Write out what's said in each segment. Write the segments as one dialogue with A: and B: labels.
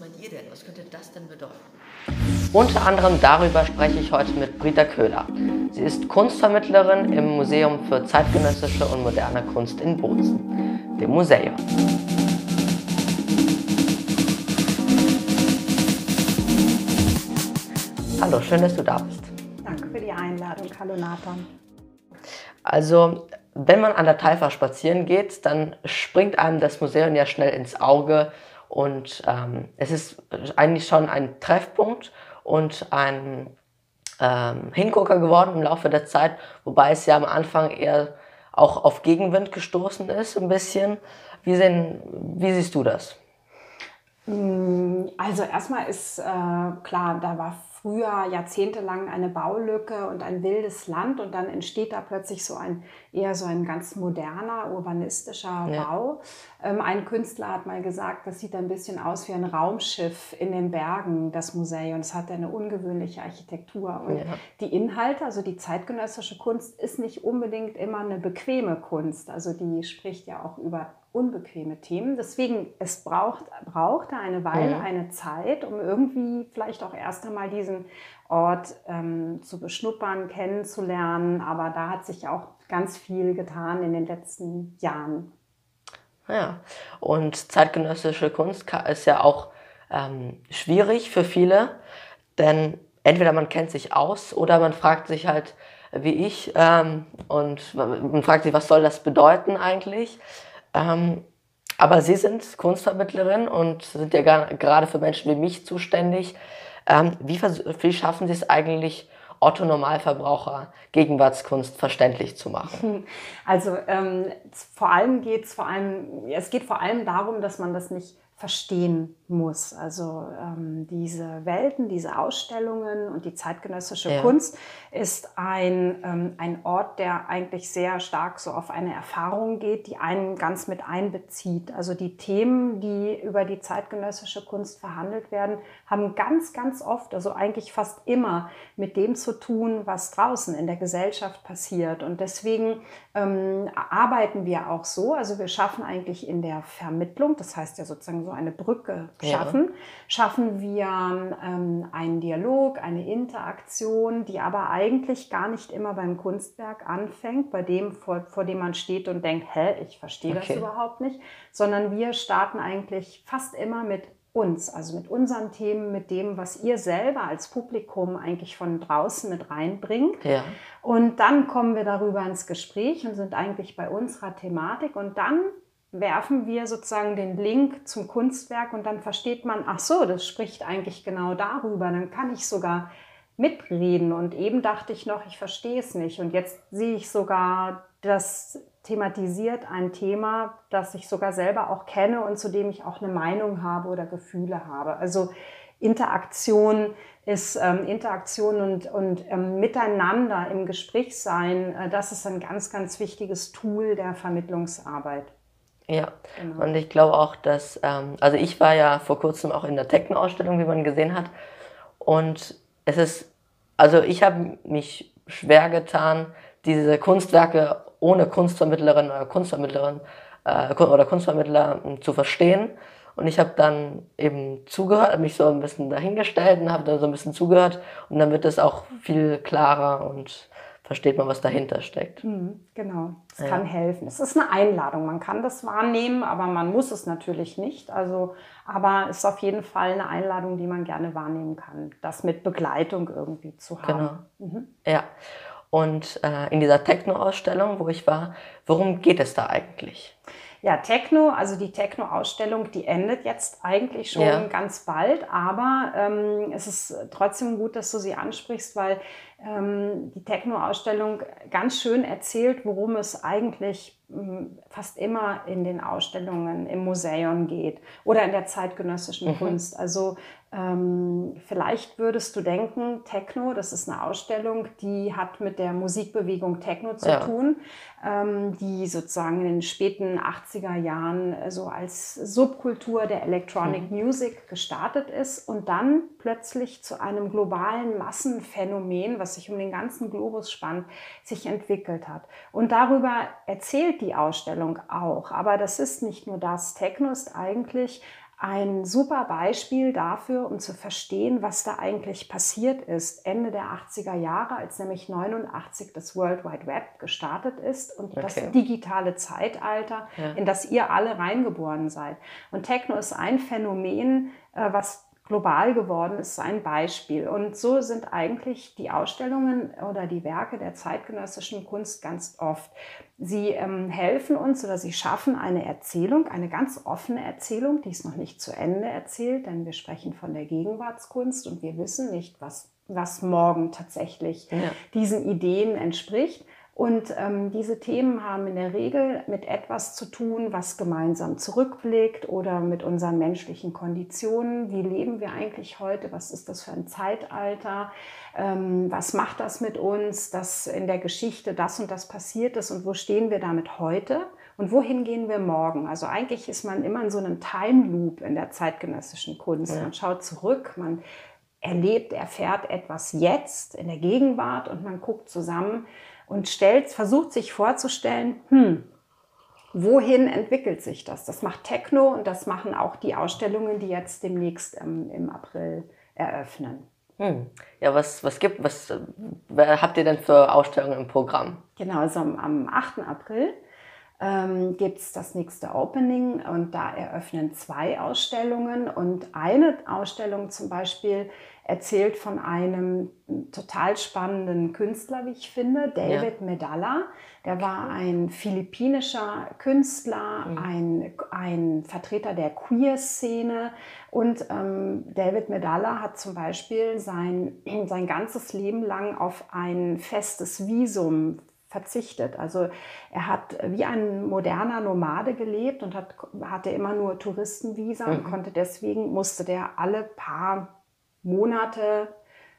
A: meint ihr denn? Was könnte das denn bedeuten?
B: Unter anderem darüber spreche ich heute mit Brita Köhler. Sie ist Kunstvermittlerin im Museum für zeitgenössische und moderne Kunst in Bozen, dem Museum. Hallo, schön, dass du da bist.
C: Danke für die Einladung. Hallo Nathan.
B: Also, wenn man an der Taifa spazieren geht, dann springt einem das Museum ja schnell ins Auge und ähm, es ist eigentlich schon ein Treffpunkt und ein ähm, Hingucker geworden im Laufe der Zeit, wobei es ja am Anfang eher auch auf Gegenwind gestoßen ist, ein bisschen. Wie, sehen, wie siehst du das?
C: Also erstmal ist äh, klar, da war früher jahrzehntelang eine Baulücke und ein wildes Land und dann entsteht da plötzlich so ein eher so ein ganz moderner, urbanistischer ja. Bau. Ähm, ein Künstler hat mal gesagt, das sieht ein bisschen aus wie ein Raumschiff in den Bergen, das Museum. Es hat eine ungewöhnliche Architektur. Und ja. die Inhalte, also die zeitgenössische Kunst, ist nicht unbedingt immer eine bequeme Kunst. Also die spricht ja auch über unbequeme Themen. Deswegen, es braucht, brauchte eine Weile, mhm. eine Zeit, um irgendwie vielleicht auch erst einmal diesen Ort ähm, zu beschnuppern, kennenzulernen. Aber da hat sich auch ganz viel getan in den letzten Jahren.
B: Ja, und zeitgenössische Kunst ist ja auch ähm, schwierig für viele, denn entweder man kennt sich aus oder man fragt sich halt, wie ich, ähm, und man fragt sich, was soll das bedeuten eigentlich? Ähm, aber Sie sind Kunstvermittlerin und sind ja gerade für Menschen wie mich zuständig. Ähm, wie, wie schaffen Sie es eigentlich, Otto Normalverbraucher Gegenwartskunst verständlich zu machen?
C: Also ähm, vor allem geht es vor allem, es geht vor allem darum, dass man das nicht verstehen muss. Also ähm, diese Welten, diese Ausstellungen und die zeitgenössische ja. Kunst ist ein, ähm, ein Ort, der eigentlich sehr stark so auf eine Erfahrung geht, die einen ganz mit einbezieht. Also die Themen, die über die zeitgenössische Kunst verhandelt werden, haben ganz, ganz oft, also eigentlich fast immer mit dem zu tun, was draußen in der Gesellschaft passiert. Und deswegen ähm, arbeiten wir auch so. Also wir schaffen eigentlich in der Vermittlung, das heißt ja sozusagen so eine Brücke schaffen, ja. schaffen wir ähm, einen Dialog, eine Interaktion, die aber eigentlich gar nicht immer beim Kunstwerk anfängt, bei dem, vor, vor dem man steht und denkt, hä, ich verstehe okay. das überhaupt nicht, sondern wir starten eigentlich fast immer mit uns, also mit unseren Themen, mit dem, was ihr selber als Publikum eigentlich von draußen mit reinbringt. Ja. Und dann kommen wir darüber ins Gespräch und sind eigentlich bei unserer Thematik und dann werfen wir sozusagen den Link zum Kunstwerk und dann versteht man, ach so, das spricht eigentlich genau darüber, dann kann ich sogar mitreden und eben dachte ich noch, ich verstehe es nicht und jetzt sehe ich sogar, das thematisiert ein Thema, das ich sogar selber auch kenne und zu dem ich auch eine Meinung habe oder Gefühle habe. Also Interaktion ist ähm, Interaktion und, und ähm, Miteinander im Gespräch sein, äh, das ist ein ganz, ganz wichtiges Tool der Vermittlungsarbeit.
B: Ja, genau. und ich glaube auch, dass, ähm, also ich war ja vor kurzem auch in der Techno-Ausstellung, wie man gesehen hat. Und es ist, also ich habe mich schwer getan, diese Kunstwerke ohne Kunstvermittlerin oder Kunstvermittlerin äh, oder Kunstvermittler ähm, zu verstehen. Und ich habe dann eben zugehört, mich so ein bisschen dahingestellt und habe dann so ein bisschen zugehört. Und dann wird es auch viel klarer und versteht man, was dahinter steckt.
C: Mhm, genau, es ja. kann helfen. Es ist eine Einladung, man kann das wahrnehmen, aber man muss es natürlich nicht. Also, aber es ist auf jeden Fall eine Einladung, die man gerne wahrnehmen kann, das mit Begleitung irgendwie zu haben.
B: Genau. Mhm. Ja. Und äh, in dieser Techno-Ausstellung, wo ich war, worum geht es da eigentlich?
C: Ja, Techno, also die Techno-Ausstellung, die endet jetzt eigentlich schon ja. ganz bald, aber ähm, es ist trotzdem gut, dass du sie ansprichst, weil ähm, die Techno-Ausstellung ganz schön erzählt, worum es eigentlich fast immer in den Ausstellungen im Museum geht oder in der zeitgenössischen mhm. Kunst. Also ähm, vielleicht würdest du denken, Techno, das ist eine Ausstellung, die hat mit der Musikbewegung Techno zu ja. tun, ähm, die sozusagen in den späten 80er Jahren so als Subkultur der Electronic mhm. Music gestartet ist und dann plötzlich zu einem globalen Massenphänomen, was sich um den ganzen Globus spannt, sich entwickelt hat. Und darüber erzählt die Ausstellung auch. Aber das ist nicht nur das. Techno ist eigentlich ein super Beispiel dafür, um zu verstehen, was da eigentlich passiert ist. Ende der 80er Jahre, als nämlich 89 das World Wide Web gestartet ist und okay. das digitale Zeitalter, ja. in das ihr alle reingeboren seid. Und Techno ist ein Phänomen, äh, was global geworden ist, ein Beispiel. Und so sind eigentlich die Ausstellungen oder die Werke der zeitgenössischen Kunst ganz oft. Sie ähm, helfen uns oder sie schaffen eine Erzählung, eine ganz offene Erzählung, die ist noch nicht zu Ende erzählt, denn wir sprechen von der Gegenwartskunst und wir wissen nicht, was, was morgen tatsächlich ja. diesen Ideen entspricht. Und ähm, diese Themen haben in der Regel mit etwas zu tun, was gemeinsam zurückblickt oder mit unseren menschlichen Konditionen. Wie leben wir eigentlich heute? Was ist das für ein Zeitalter? Ähm, was macht das mit uns, dass in der Geschichte das und das passiert ist und wo stehen wir damit heute? Und wohin gehen wir morgen? Also eigentlich ist man immer in so einem Time Loop in der zeitgenössischen Kunst. Ja. Man schaut zurück, man erlebt, erfährt etwas jetzt in der Gegenwart und man guckt zusammen, und stellt, versucht sich vorzustellen, hm, wohin entwickelt sich das? Das macht Techno und das machen auch die Ausstellungen, die jetzt demnächst ähm, im April eröffnen.
B: Hm. Ja, was, was gibt, was äh, habt ihr denn für Ausstellungen im Programm?
C: Genau, also am, am 8. April ähm, gibt es das nächste Opening und da eröffnen zwei Ausstellungen und eine Ausstellung zum Beispiel erzählt von einem total spannenden Künstler, wie ich finde, David ja. Medalla. Der war ein philippinischer Künstler, mhm. ein, ein Vertreter der Queer-Szene. Und ähm, David Medalla hat zum Beispiel sein, sein ganzes Leben lang auf ein festes Visum verzichtet. Also er hat wie ein moderner Nomade gelebt und hat, hatte immer nur Touristenvisa mhm. und konnte deswegen, musste der alle paar Monate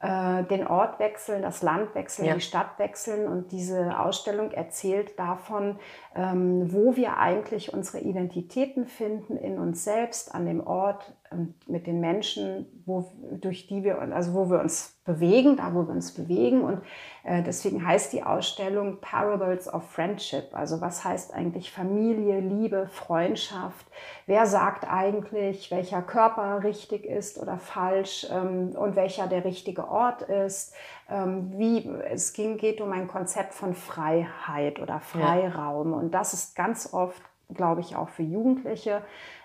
C: äh, den Ort wechseln, das Land wechseln, ja. die Stadt wechseln. Und diese Ausstellung erzählt davon, ähm, wo wir eigentlich unsere Identitäten finden in uns selbst, an dem Ort mit den Menschen, wo, durch die wir, also wo wir uns bewegen, da wo wir uns bewegen. Und äh, deswegen heißt die Ausstellung Parables of Friendship. Also was heißt eigentlich Familie, Liebe, Freundschaft? Wer sagt eigentlich, welcher Körper richtig ist oder falsch ähm, und welcher der richtige Ort ist? Ähm, wie, es ging, geht um ein Konzept von Freiheit oder Freiraum. Ja. Und das ist ganz oft glaube ich, auch für Jugendliche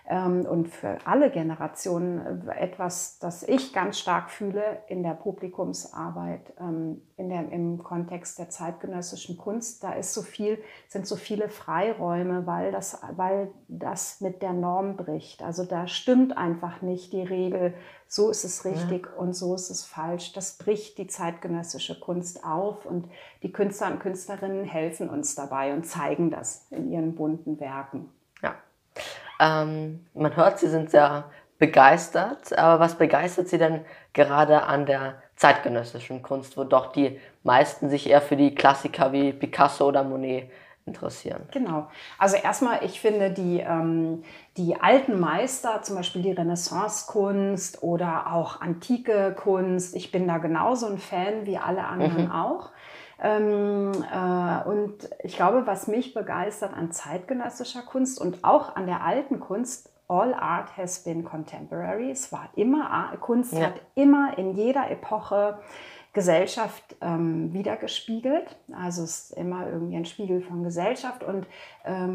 C: ähm, und für alle Generationen etwas, das ich ganz stark fühle in der Publikumsarbeit, ähm, in der, im Kontext der zeitgenössischen Kunst. Da ist so viel, sind so viele Freiräume, weil das, weil das mit der Norm bricht. Also da stimmt einfach nicht die Regel, so ist es richtig ja. und so ist es falsch. Das bricht die zeitgenössische Kunst auf und die Künstler und Künstlerinnen helfen uns dabei und zeigen das in ihren bunten Werken.
B: Ja. Ähm, man hört, Sie sind sehr begeistert, aber was begeistert Sie denn gerade an der zeitgenössischen Kunst, wo doch die meisten sich eher für die Klassiker wie Picasso oder Monet interessieren.
C: Genau. Also erstmal, ich finde die, ähm, die alten Meister, zum Beispiel die Renaissance-Kunst oder auch antike Kunst, ich bin da genauso ein Fan wie alle anderen mhm. auch. Ähm, äh, und ich glaube, was mich begeistert an zeitgenössischer Kunst und auch an der alten Kunst, all art has been contemporary. Es war immer, Kunst ja. hat immer in jeder Epoche Gesellschaft ähm, wiedergespiegelt. Also es ist immer irgendwie ein Spiegel von Gesellschaft und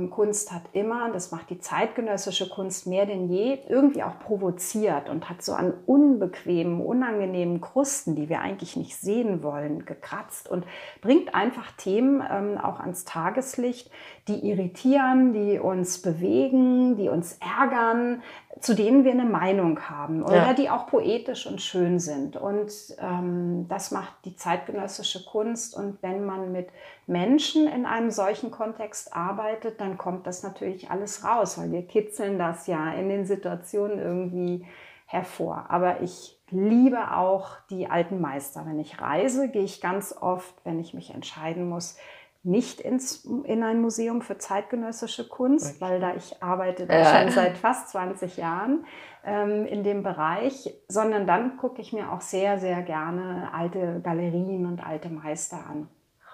C: Kunst hat immer, das macht die zeitgenössische Kunst mehr denn je, irgendwie auch provoziert und hat so an unbequemen, unangenehmen Krusten, die wir eigentlich nicht sehen wollen, gekratzt und bringt einfach Themen ähm, auch ans Tageslicht, die irritieren, die uns bewegen, die uns ärgern, zu denen wir eine Meinung haben oder ja. die auch poetisch und schön sind. Und ähm, das macht die zeitgenössische Kunst. Und wenn man mit Menschen in einem solchen Kontext arbeitet, dann kommt das natürlich alles raus, weil wir kitzeln das ja in den Situationen irgendwie hervor. Aber ich liebe auch die alten Meister. Wenn ich reise, gehe ich ganz oft, wenn ich mich entscheiden muss, nicht ins, in ein Museum für zeitgenössische Kunst, okay. weil da ich arbeite da ja. schon seit fast 20 Jahren ähm, in dem Bereich, sondern dann gucke ich mir auch sehr, sehr gerne alte Galerien und alte Meister an.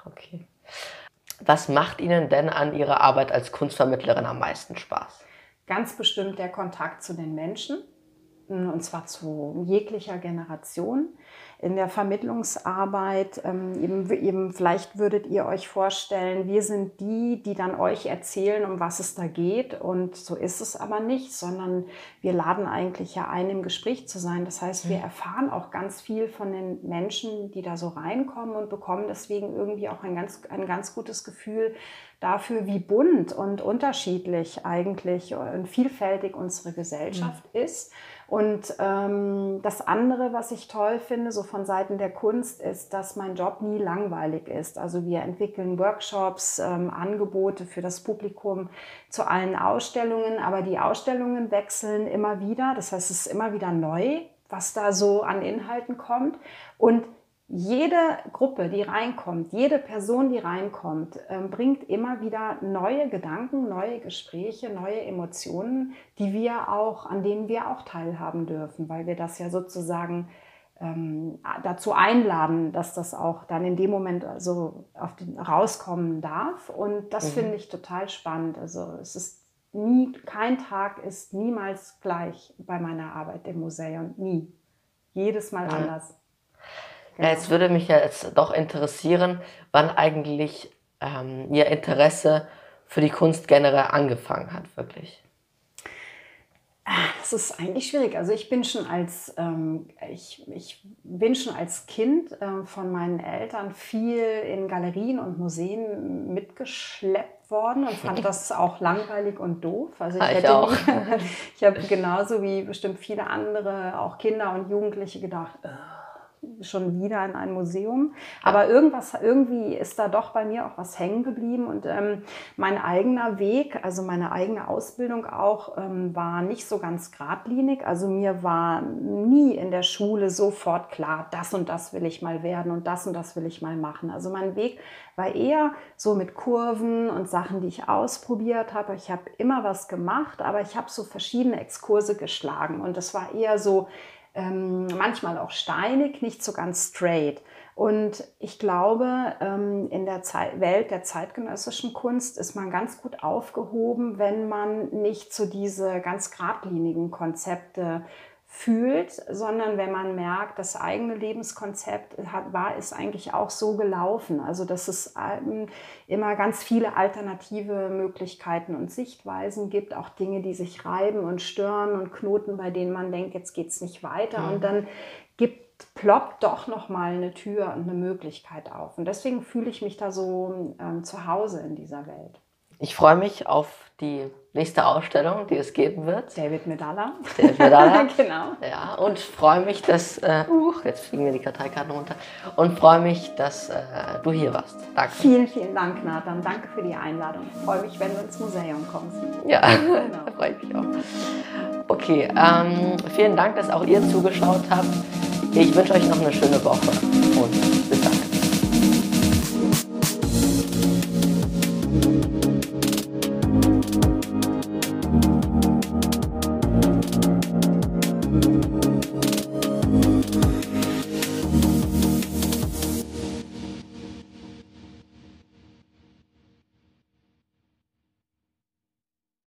B: Okay. Was macht Ihnen denn an Ihrer Arbeit als Kunstvermittlerin am meisten Spaß?
C: ganz bestimmt der Kontakt zu den Menschen und zwar zu jeglicher Generation. In der Vermittlungsarbeit, ähm, eben, eben vielleicht würdet ihr euch vorstellen, wir sind die, die dann euch erzählen, um was es da geht. Und so ist es aber nicht, sondern wir laden eigentlich ja ein, im Gespräch zu sein. Das heißt, wir erfahren auch ganz viel von den Menschen, die da so reinkommen und bekommen deswegen irgendwie auch ein ganz, ein ganz gutes Gefühl dafür, wie bunt und unterschiedlich eigentlich und vielfältig unsere Gesellschaft mhm. ist. Und ähm, das andere, was ich toll finde, so von Seiten der Kunst, ist, dass mein Job nie langweilig ist. Also wir entwickeln Workshops, ähm, Angebote für das Publikum zu allen Ausstellungen, aber die Ausstellungen wechseln immer wieder. Das heißt, es ist immer wieder neu, was da so an Inhalten kommt. Und jede Gruppe, die reinkommt, jede Person, die reinkommt, ähm, bringt immer wieder neue Gedanken, neue Gespräche, neue Emotionen, die wir auch, an denen wir auch teilhaben dürfen, weil wir das ja sozusagen ähm, dazu einladen, dass das auch dann in dem Moment so auf den, rauskommen darf. Und das mhm. finde ich total spannend. Also es ist nie, kein Tag ist niemals gleich bei meiner Arbeit im Museum. Nie. Jedes Mal ja. anders.
B: Ja, jetzt würde mich ja jetzt doch interessieren, wann eigentlich ähm, Ihr Interesse für die Kunst generell angefangen hat, wirklich.
C: Das ist eigentlich schwierig. Also ich bin schon als ähm, ich, ich bin schon als Kind ähm, von meinen Eltern viel in Galerien und Museen mitgeschleppt worden und fand das auch langweilig und doof.
B: Also ich, ich auch.
C: ich habe genauso wie bestimmt viele andere, auch Kinder und Jugendliche gedacht. Äh, schon wieder in ein Museum. Aber irgendwas, irgendwie ist da doch bei mir auch was hängen geblieben. Und ähm, mein eigener Weg, also meine eigene Ausbildung auch, ähm, war nicht so ganz geradlinig. Also mir war nie in der Schule sofort klar, das und das will ich mal werden und das und das will ich mal machen. Also mein Weg war eher so mit Kurven und Sachen, die ich ausprobiert habe. Ich habe immer was gemacht, aber ich habe so verschiedene Exkurse geschlagen. Und das war eher so, ähm, manchmal auch steinig, nicht so ganz straight. Und ich glaube, ähm, in der Zeit, Welt der zeitgenössischen Kunst ist man ganz gut aufgehoben, wenn man nicht so diese ganz geradlinigen Konzepte fühlt, sondern wenn man merkt, das eigene Lebenskonzept hat, war, ist eigentlich auch so gelaufen. Also dass es ähm, immer ganz viele alternative Möglichkeiten und Sichtweisen gibt, auch Dinge, die sich reiben und stören und Knoten, bei denen man denkt, jetzt geht es nicht weiter. Mhm. Und dann gibt, ploppt doch nochmal eine Tür und eine Möglichkeit auf. Und deswegen fühle ich mich da so ähm, zu Hause in dieser Welt.
B: Ich freue mich auf die nächste Ausstellung, die es geben wird.
C: David Medalla.
B: David Medalla.
C: genau.
B: Ja, und freue mich, dass, äh, uh, jetzt fliegen mir die Karteikarten runter, und freue mich, dass äh, du hier warst.
C: Danke. Vielen, vielen Dank, Nathan. Danke für die Einladung. Ich freue mich, wenn du ins Museum kommst.
B: Ja, genau. da freue ich mich auch. Okay, ähm, vielen Dank, dass auch ihr zugeschaut habt. Ich wünsche euch noch eine schöne Woche und